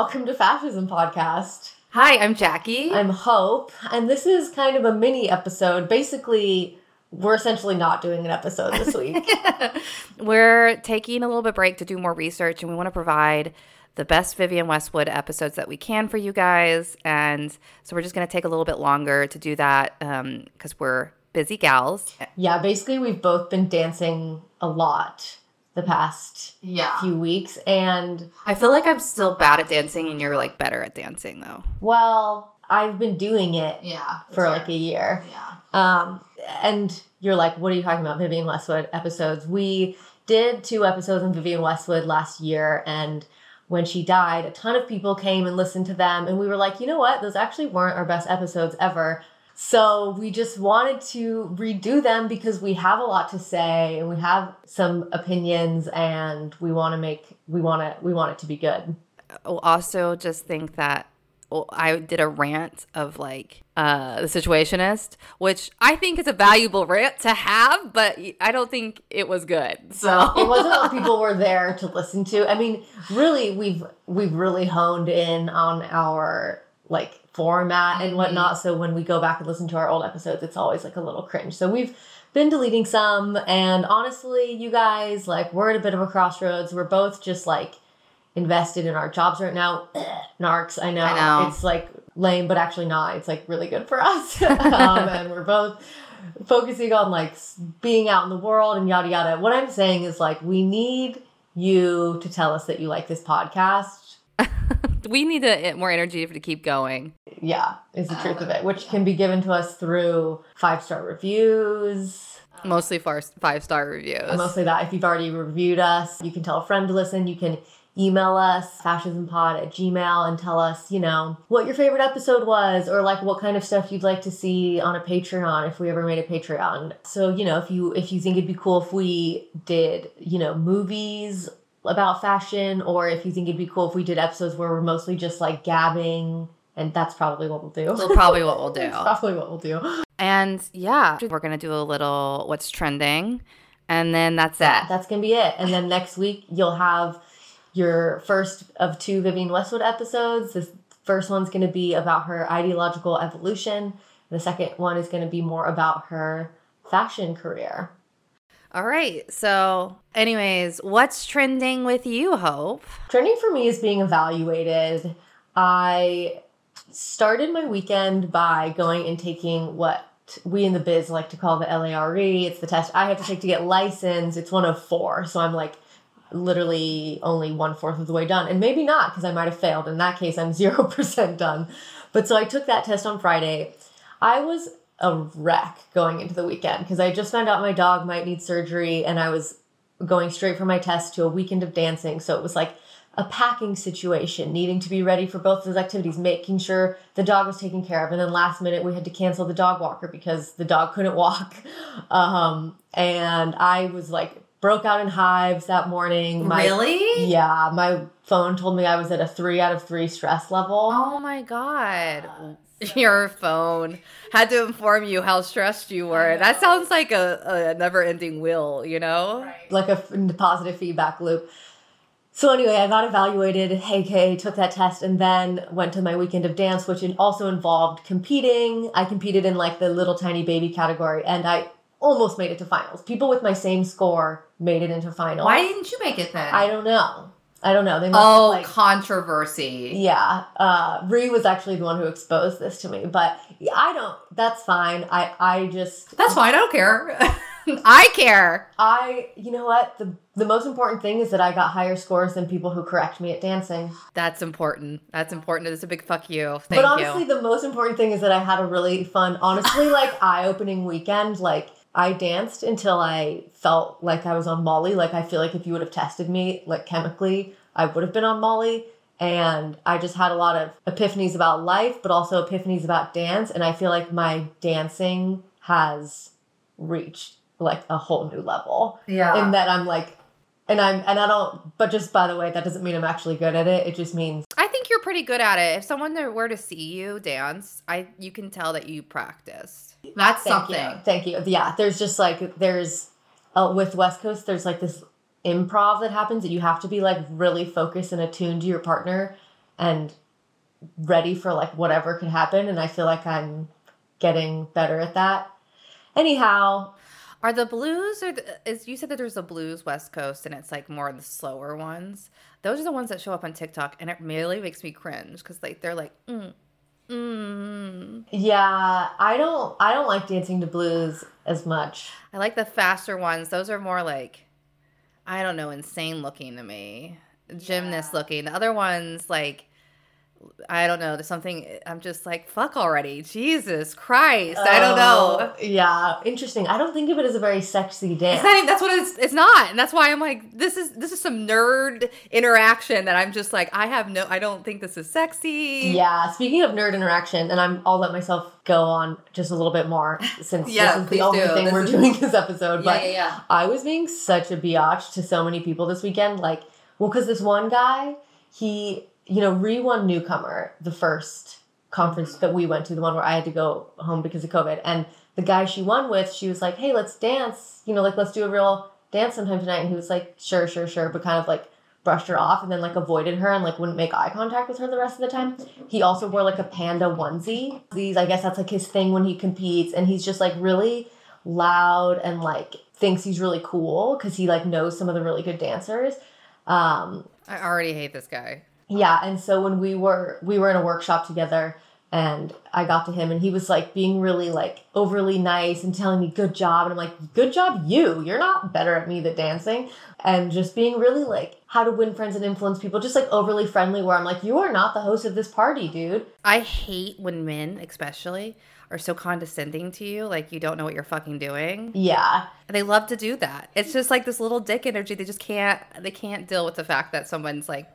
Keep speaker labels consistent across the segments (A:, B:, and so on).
A: welcome to Fashism Podcast.
B: Hi, I'm Jackie.
A: I'm Hope, and this is kind of a mini episode. Basically, we're essentially not doing an episode this week.
B: We're taking a little bit break to do more research, and we want to provide the best Vivienne Westwood episodes that we can for you guys. And so we're just going to take a little bit longer to do that um, because we're busy gals.
A: yeah, basically, we've both been dancing a lot the past
B: Yeah.
A: few weeks, and
B: I feel like I'm still bad at dancing, and you're like better at dancing, though.
A: well, I've been doing it
B: Yeah.
A: for like a year.
B: Yeah.
A: Um, and you're like, what are you talking about? Vivienne Westwood episodes. We did two episodes on Vivienne Westwood last year, and when she died, a ton of people came and listened to them, and we were like, you know what? Those actually weren't our best episodes ever. So we just wanted to redo them because we have a lot to say and we have some opinions and we want to make we want to we want it to be good.
B: also just think that well, I did a rant of like uh, the situationist, which I think is a valuable rant to have, but I don't think it was good. So
A: it wasn't what people were there to listen to. I mean, really, we've we've really honed in on our like format and whatnot. So when we go back and listen to our old episodes, it's always like a little cringe. So we've been deleting some, and honestly, you guys, like, we're at a bit of a crossroads. We're both just like invested in our jobs right now. Narcs, I know.
B: I know.
A: It's like lame, but actually not. It's like really good for us. um, and we're both focusing on like being out in the world and yada yada. What I'm saying is like we need you to tell us that you like this podcast.
B: we need to, eh, more energy to keep going.
A: Yeah, is the truth of it, which can be given to us through five star reviews.
B: Mostly five star reviews.
A: Mostly that. If you've already reviewed us, you can tell a friend to listen. You can email us, fashismpod at gmail, and tell us, you know, what your favorite episode was or like what kind of stuff you'd like to see on a Patreon if we ever made a Patreon. So, you know, if you if you think it'd be cool if we did, you know, movies about fashion, or if you think it'd be cool if we did episodes where we're mostly just like gabbing, and that's probably what we'll do.
B: That's probably what we'll do.
A: That's probably what we'll do.
B: And yeah, we're going to do a little what's trending. And then that's it.
A: That's gonna be it. And then next week you'll have your first of two Vivienne Westwood episodes. This first one's gonna be about her ideological evolution. The second one is gonna be more about her fashion career.
B: All right. So, anyways, what's trending with you, Hope?
A: Trending for me is being evaluated. I started my weekend by going and taking what we in the biz like to call the LARE. It's the test I have to take to get licensed. It's one of four. So I'm like literally only one fourth of the way done. And maybe not because I might have failed. In that case, I'm 0% done. But so I took that test on Friday. I was a wreck going into the weekend because I just found out my dog might need surgery and I was going straight from my test to a weekend of dancing. So it was like a packing situation, needing to be ready for both of those activities, making sure the dog was taken care of. And then last minute, we had to cancel the dog walker because the dog couldn't walk. Um, and I was like, broke out in hives that morning. My,
B: really?
A: Yeah, my phone told me I was at a three out of three stress level.
B: Oh my God. Your phone had to inform you how stressed you were. That sounds like a, a never ending wheel, you know?
A: like a positive feedback loop. So anyway, I got evaluated, AK, took that test, and then went to my weekend of dance, which also involved competing. I competed in like the little tiny baby category, and I almost made it to finals. People with my same score made it into finals.
B: Why didn't you make it then?
A: I don't know. I don't know. They must
B: oh,
A: have, like
B: controversy.
A: yeah. Uh, Ree was actually the one who exposed this to me, but I don't. That's fine. I I just
B: That's fine. I don't care. I care.
A: I you know what the the most important thing is that I got higher scores than people who correct me at dancing.
B: That's important. That's important. It's a big fuck you. Thank
A: but honestly,
B: you.
A: the most important thing is that I had a really fun, honestly, like eye opening weekend. Like I danced until I felt like I was on Molly. Like I feel like if you would have tested me like chemically, I would have been on Molly. And I just had a lot of epiphanies about life, but also epiphanies about dance. And I feel like my dancing has reached like a whole new level.
B: Yeah.
A: And that I'm like, and I'm, and I don't, but just by the way, that doesn't mean I'm actually good at it. It just means
B: I think you're pretty good at it. If someone were to see you dance, I you can tell that you practice. That's
A: Thank
B: something.
A: you. Thank you. Yeah, there's just like there's uh, with West Coast, there's like this improv that happens that you have to be like really focused and attuned to your partner, and ready for like whatever could happen. And I feel like I'm getting better at that. Anyhow,
B: Are the blues or the, is you said that there's a blues West Coast and it's like more the slower ones. Those are the ones that show up on TikTok and it really makes me cringe because like they're like mm, mm.
A: yeah, I don't I don't like dancing to blues as much.
B: I like the faster ones. Those are more like I don't know, insane looking to me. Gymnast looking. The other ones like I don't know. There's something I'm just like fuck already. Jesus Christ. I don't know.
A: Oh, Yeah, interesting. I don't think of it as a very sexy dance.
B: Even, that's what it's it's not. And that's why I'm like this is this is some nerd interaction that I'm just like I have no I don't think this is sexy.
A: Yeah, speaking of nerd interaction, and I'm I'll let myself go on just a little bit more since
B: Yeah,
A: this is the only
B: do.
A: thing
B: This
A: we're
B: is-
A: doing this episode.
B: Yeah,
A: but
B: yeah, yeah.
A: I was being such a biatch to so many people this weekend. Like, well, because this one guy, he, you know, re won newcomer the first conference that we went to, the one where I had to go home because of COVID. And the guy she won with, she was like, hey, let's dance. You know, like, let's do a real dance sometime tonight. And he was like, sure, sure, sure. But kind of like brushed her off and then like avoided her and like wouldn't make eye contact with her the rest of the time. He also wore like a panda onesie. These, I guess that's like his thing when he competes. And he's just like really loud and like thinks he's really cool because he like knows some of the really good dancers. Um,
B: I already hate this guy.
A: Yeah, and so when we were we were in a workshop together and I got to him and he was like being really like overly nice and telling me good job and I'm like good job you you're not better at me than dancing and just being really like how to win friends and influence people just like overly friendly where I'm like you are not the host of this party dude
B: I hate when men, especially, are so condescending to you, like you don't know what you're fucking doing.
A: yeah
B: They love to do that. It's just like this little dick energy. They just can't. They can't deal with the fact that someone's like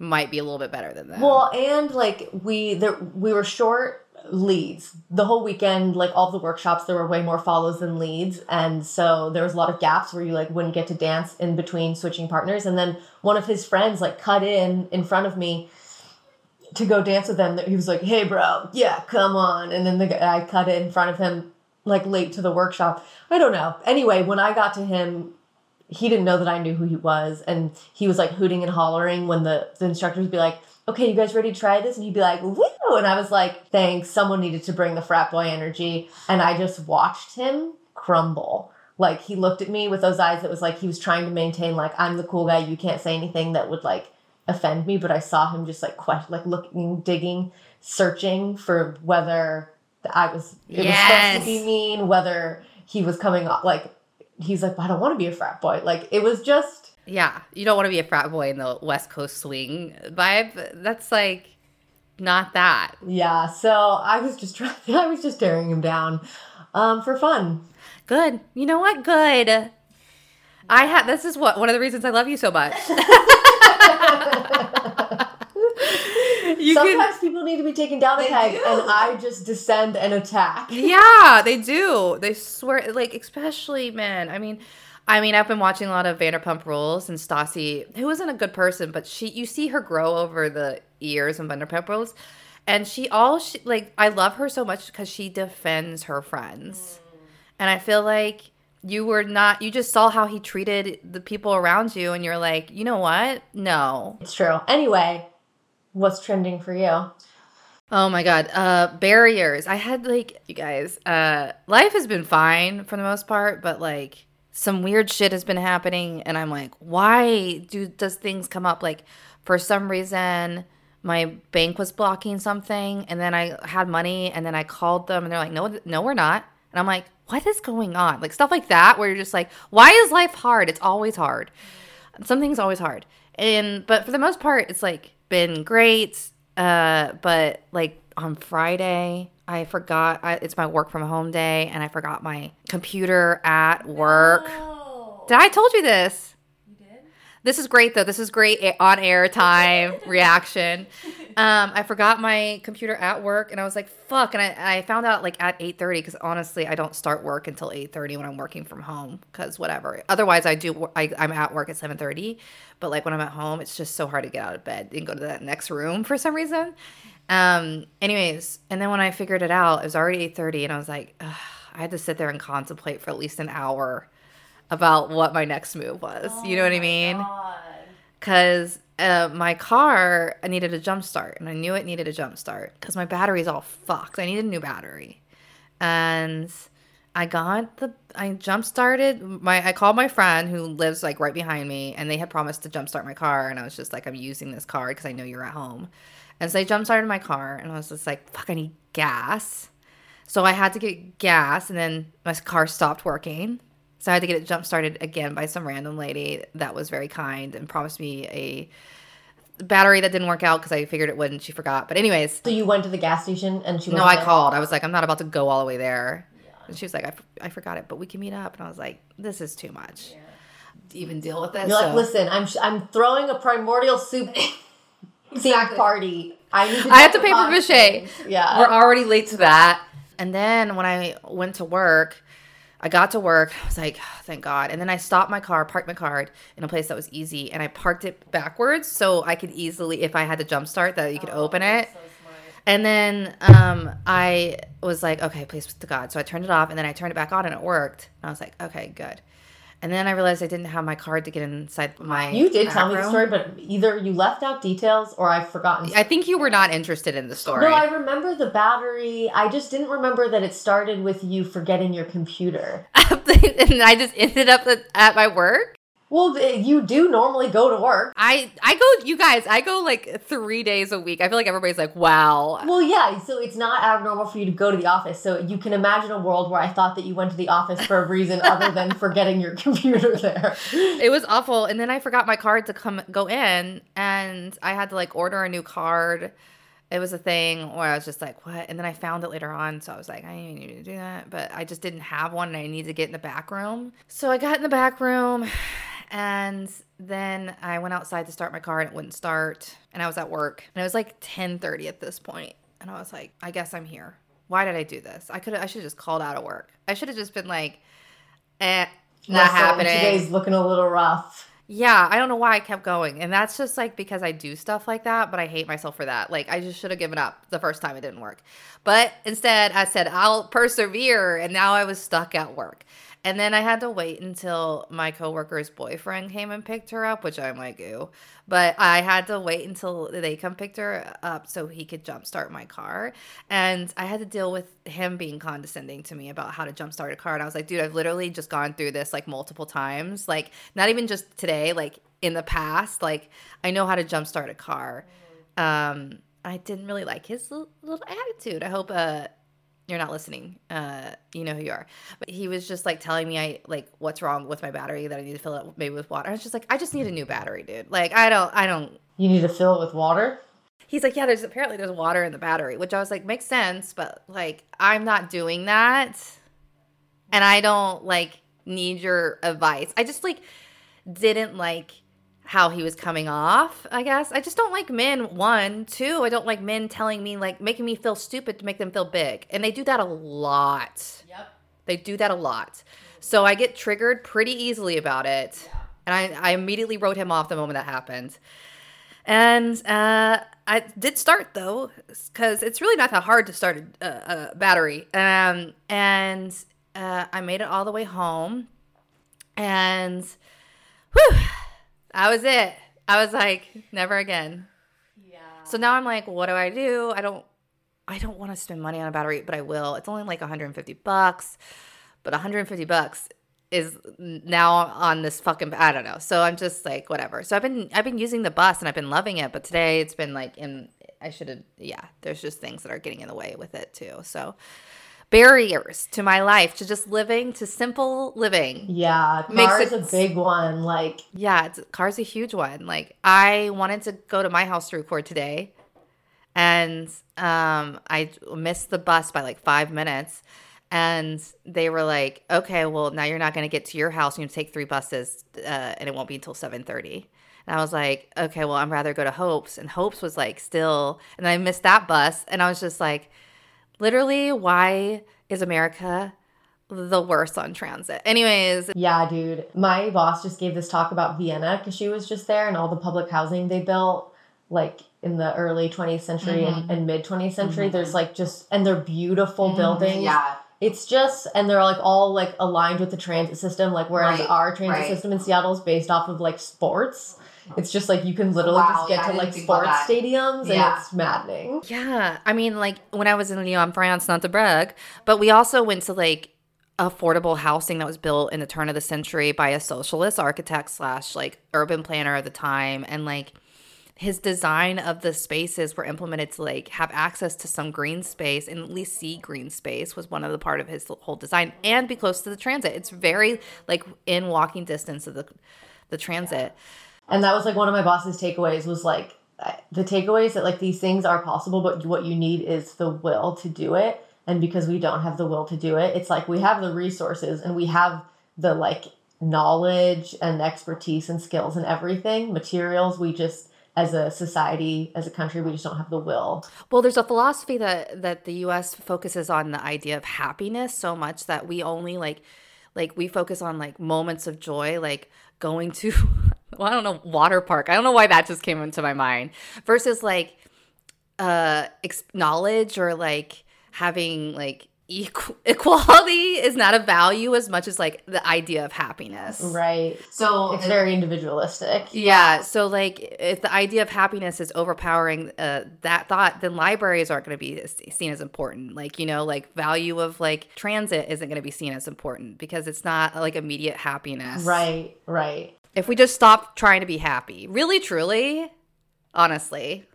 B: might be a little bit better than that.
A: Well, and like we there we were short leads the whole weekend. Like all the workshops, there were way more follows than leads, and so there was a lot of gaps where you like wouldn't get to dance in between switching partners. And then one of his friends like cut in in front of me to go dance with them. He was like, "Hey, bro, yeah, come on." And then the guy cut in front of him like late to the workshop. I don't know. Anyway, when I got to him, he didn't know that I knew who he was, and he was like hooting and hollering when the, the instructors would be like, "Okay, you guys ready to try this?" And he'd be like, "Woo!" And I was like, "Thanks." Someone needed to bring the frat boy energy, and I just watched him crumble. Like he looked at me with those eyes that was like he was trying to maintain like I'm the cool guy. You can't say anything that would like offend me. But I saw him just like que- like looking, digging, searching for whether I was it was supposed to be mean, whether he was coming off like he's like, I don't want to be a frat boy. Like it was just
B: yeah, you don't want to be a frat boy in the West Coast swing vibe. That's like not that.
A: yeah. So I was just trying. I was just tearing him down um, for fun.
B: Good. You know what? Good. I had. This is what one of the reasons I love you so much. you can.
A: Sometimes people need to be taken down a peg,
B: do.
A: and I just descend and attack.
B: Yeah, they do. They swear, like especially men. I mean, I mean, I've been watching a lot of Vanderpump Rules and Stassi, who isn't a good person, but she, you see her grow over the years in Vanderpump Rules, and she all she like. I love her so much because she defends her friends, and I feel like you were not. You just saw how he treated the people around you, and you're like, you know what? No,
A: It's true. Anyway, what's trending for you?
B: Oh my god, uh barriers. I had like you guys, uh life has been fine for the most part, but like some weird shit has been happening and I'm like, why do does things come up like for some reason my bank was blocking something and then I had money and then I called them and they're like, "No, no we're not." And I'm like, "What is going on?" Like stuff like that where you're just like, "Why is life hard? It's always hard." Something's always hard. And but for the most part it's like been great. Uh, but like on Friday, I forgot I, it's my work from home day, and I forgot my computer at work. Did I told you this? This is great though. This is great on air time reaction. Um, I forgot my computer at work, and I was like, "Fuck!" And I, I found out like at eight thirty because honestly, I don't start work until eight thirty when I'm working from home because whatever. Otherwise, I do. I, I'm at work at seven thirty, but like when I'm at home, it's just so hard to get out of bed and go to that next room for some reason. Um, anyways, and then when I figured it out, it was already eight thirty, and I was like, Ugh, I had to sit there and contemplate for at least an hour about what my next move was. you know what I mean? because uh, my car I needed a jump start, and I knew it needed a jump start because my battery's all fucked. I needed a new battery, and I got the I jump started my I called my friend who lives like right behind me, and they had promised to jump start my car, and I was just like, I'm using this card because I know you're at home, and so I jump started my car, and I was just like, fuck, I need gas. So I had to get gas, and then my car stopped working. So I had to get it jump started again by some random lady that was very kind and promised me a battery that didn't work out because I figured it wouldn't. She forgot. But anyways,
A: So you went to the gas station and she
B: was
A: no,
B: I called. I was like, I'm not about to go all the way there. Yeah. And she was like, I, f- I forgot it, but we can meet up. And I was like, this is too much. To even deal with this.
A: You're like, listen, I'm sh- I'm throwing a primordial soup themed party. I need to.
B: I have to
A: the
B: paper mache.
A: Yeah.
B: We're already late to that. And then when I went to work, I got to work. I was like, "Oh, thank God. And then I stopped my car, parked my car in a place that was easy, and I parked it backwards so I could easily, if I had to jump start, that you could open it. And then um, I was like, okay, please to God. So I turned it off, and then I turned it back on, and it worked. And I was like, okay, good. And then I realized I didn't have my card to get inside my.
A: You did tell me the story, but either you left out details or I've forgotten.
B: I think you were not interested in the story.
A: No, I remember the battery. I just didn't remember that it started with you forgetting your computer.
B: and I just ended up at my work.
A: Well, you do normally go to work.
B: I I go, you guys, I go like three days a week. I feel like everybody's like, wow.
A: Well, yeah, so it's not abnormal for you to go to the office. So you can imagine a world where I thought that you went to the office for a reason other than forgetting your computer there.
B: It was awful. And then I forgot my card to come go in, and I had to like order a new card. It was a thing where I was just like, what? And then I found it later on. So I was like, I didn't need to do that. But I just didn't have one and I needed to get in the back room. So I got in the back room and then I went outside to start my car and it wouldn't start. And I was at work. And it was like 1030 at this point. And I was like, I guess I'm here. Why did I do this? I could I should have just called out of work. I should have just been like, eh, not happening.
A: Today's looking a little rough.
B: Yeah, I don't know why I kept going. And that's just like because I do stuff like that, but I hate myself for that. Like I just should have given up the first time it didn't work. But instead, I said, I'll persevere. And now I was stuck at work. And then I had to wait until my coworker's boyfriend came and picked her up, which I'm like, ew. But I had to wait until they come picked her up so he could jumpstart my car. And I had to deal with him being condescending to me about how to jumpstart a car. And I was like, dude, I've literally just gone through this like multiple times. Like, not even just today, like in the past. Like, I know how to jumpstart a car. Um, I didn't really like his little, little attitude. I hope uh, you're not listening. Uh, you know who you are. But he was just like telling me I like what's wrong with my battery that I need to fill it maybe with water. I was just like, I just need a new battery, dude. Like I don't, I don't.
A: You need to fill it with water.
B: He's like, yeah, there's apparently there's water in the battery, which I was like, makes sense, but like I'm not doing that, and I don't like need your advice. I just like didn't like how he was coming off, I guess. I just don't like men, one. Two, I don't like men telling me, like, making me feel stupid to make them feel big. And they do that a lot.
A: Yep.
B: They do that a lot. So I get triggered pretty easily about it. And I, I immediately wrote him off the moment that happened. And uh, I did start though, because it's really not that hard to start a, a, a battery. Um, and uh, I made it all the way home. And whew, that was it. I was like, never again.
A: Yeah.
B: So now I'm like, what do I do? I don't I don't want to spend money on a battery, but I will. It's only like 150 bucks, but 150 bucks is now on this fucking I don't know. So I'm just like whatever. So I've been I've been using the bus and I've been loving it, but today it's been like in I should have yeah, there's just things that are getting in the way with it too. So barriers to my life, to just living, to simple living.
A: Yeah, car is a big one. Like,
B: Yeah, it's, car's a huge one. Like I wanted to go to my house to record today, and um, I missed the bus by like five minutes. And they were like, "Okay, well now you're not going to get to your house. To take three buses, uh, and it won't be until 7.30. And I was like, "Okay, well I'd rather go to Hope's." And Hope's was like still, and I missed that bus. And I was just like, literally, why is America the worst on transit? Anyways,
A: yeah, dude. My boss just gave this talk about Vienna because she was just there and all the public housing they built, like in the early 20th century mm-hmm. and, and mid 20th century. Mm-hmm. There's like just, and they're beautiful mm-hmm. buildings.
B: yeah.
A: It's just, and they're like all like aligned with the transit system. Like whereas
C: Right,
A: our transit
C: right.
A: system in Seattle is based off of like sports. It's just like you can literally
C: Wow,
A: just get
C: yeah,
A: to like sports stadiums,
C: Yeah.
A: and it's maddening.
B: Yeah, I mean, like when I was in Lyon, France, not to brag, but we also went to like affordable housing that was built in the turn of the century by a socialist architect slash like urban planner at the time, and like his design of the spaces were implemented to like have access to some green space and at least see green space was one of the part of his whole design and be close to the transit. It's very like in walking distance of the the transit.
A: And that was like one of my boss's takeaways was like the takeaways that like these things are possible, but what you need is the will to do it. And because we don't have the will to do it, it's like we have the resources and we have the like knowledge and expertise and skills and everything, materials. We just, as a society, as a country, we just don't have the will.
B: Well, there's a philosophy that that the US focuses on the idea of happiness so much that we only like like we focus on like moments of joy like going to well, I don't know water park. I don't know why that just came into my mind versus like uh knowledge or like having like equ- equality is not a value as much as like the idea of happiness.
A: Right.
C: So
A: It's very individualistic.
B: Yeah. So, like, if the idea of happiness is overpowering uh, that thought, then libraries aren't going to be seen as important. Like, you know, like value of like transit isn't going to be seen as important because it's not like immediate happiness.
A: Right, right.
B: If we just stop trying to be happy, really, truly, honestly.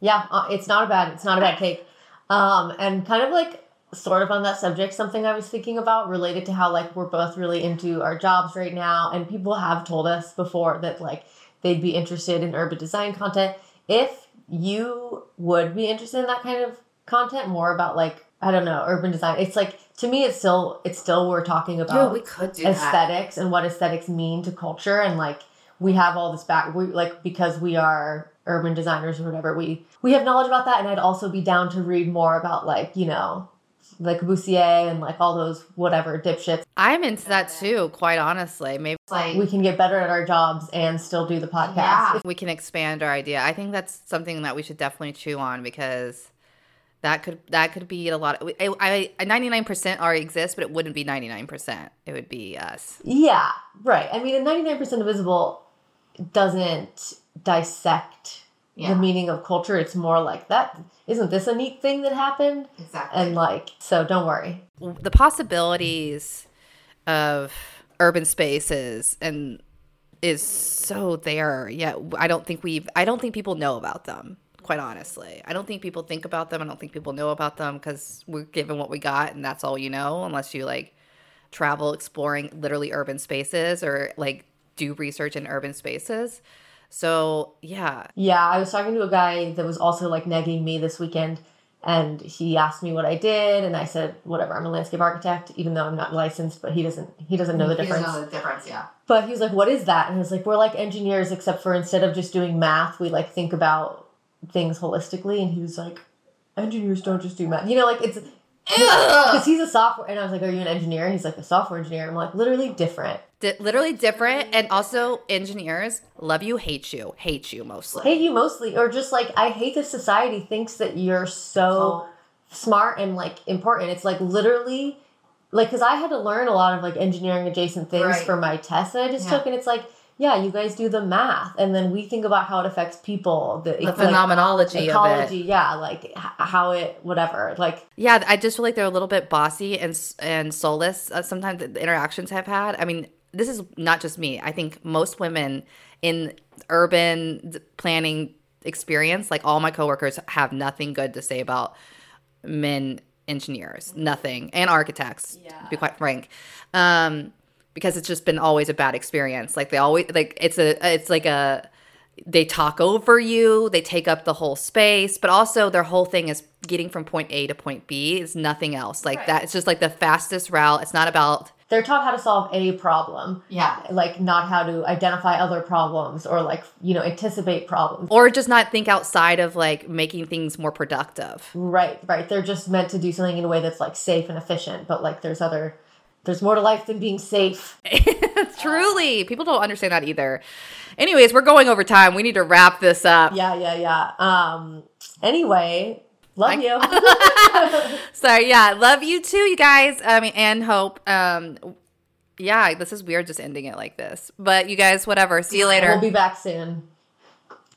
A: Yeah, uh, it's not a bad it's not a bad take. Um, and kind of like sort of on that subject, something I was thinking about related to how like we're both really into our jobs right now, and people have told us before that like they'd be interested in urban design content. If you would be interested in that kind of content, more about like I don't know urban design. It's like to me, it's still it's still we're talking about
C: could do that.
A: aesthetics and what aesthetics mean to culture and like we have all this back we like because we are urban designers or whatever we we have knowledge about that and i'd also be down to read more about like you know like Corbusier and like all those whatever dipshits
B: I'm into that too, quite honestly. Maybe
C: like
A: we can get better at our jobs and still do the podcast
C: Yeah.
B: we can expand our idea. I think that's something that we should definitely chew on because that could that could be a lot. Of, I ninety nine percent already exists, but it wouldn't be ninety nine percent. It would be us.
A: yeah right i mean a 99% invisible doesn't dissect
C: Yeah.
A: the meaning of culture it's more like that isn't this a neat thing that happened
C: exactly.
A: and like so don't worry
B: The possibilities of urban spaces and is so there. Yet I don't think we've. I don't think people know about them. Quite honestly, I don't think people think about them. I don't think people know about them because we're given what we got, and that's all you know, unless you like travel exploring literally urban spaces or like do research in urban spaces. So yeah,
A: Yeah, I was talking to a guy that was also like negging me this weekend, and he asked me what I did, and I said, "Whatever, I'm a landscape architect, even though I'm not licensed." But he doesn't he doesn't know the
C: He doesn't
A: difference.
C: know the difference, yeah.
A: But he was like, "What is that?" And I was like, "We're like engineers, except for instead of just doing math, we like think about things holistically." And he was like, "Engineers don't just do math, you know, like it's." Because he's a software, and I was like, "Are you an engineer?" And he's like, "A software engineer." I'm like, "Literally different."
B: Di- literally different, and also engineers love you, hate you, hate you mostly.
A: hate you mostly, or just like I hate that society thinks that you're so smart and like important. It's like literally, like because I had to learn a lot of like engineering adjacent things
C: Right.
A: for my test that I just
C: Yeah.
A: took, and it's like, yeah, you guys do the math, and then we think about how it affects people, the,
B: The phenomenology of
A: ecology,
B: it.
A: yeah, like how it, whatever, like
B: Yeah, I just feel like they're a little bit bossy and and soulless. Uh, sometimes the interactions I've had. I mean, this is not just me. I think most women in urban planning experience, like all my coworkers, have nothing good to say about men engineers, nothing, and architects. To be quite frank, um, because it's just been always a bad experience. Like they always like it's a it's like a they talk over you, they take up the whole space, but also their whole thing is getting from point A to point B. It's nothing else like that. It's just like the fastest route. It's not about
A: they're taught how to solve a problem,
C: Yeah.
A: like not how to identify other problems or like you know anticipate problems.
B: or just not think outside of like making things more productive.
A: Right, right. They're just meant to do something in a way that's like safe and efficient, but like there's other there's more to life than being safe.
B: Truly, people don't understand that either. Anyways, we're going over time. We need to wrap this up.
A: Yeah, yeah, yeah. Um anyway, Love you.
B: so yeah, love you too, you guys. I mean, and hope. Um, yeah, this is weird just ending it like this, but you guys, whatever. See you later.
A: We'll be back soon.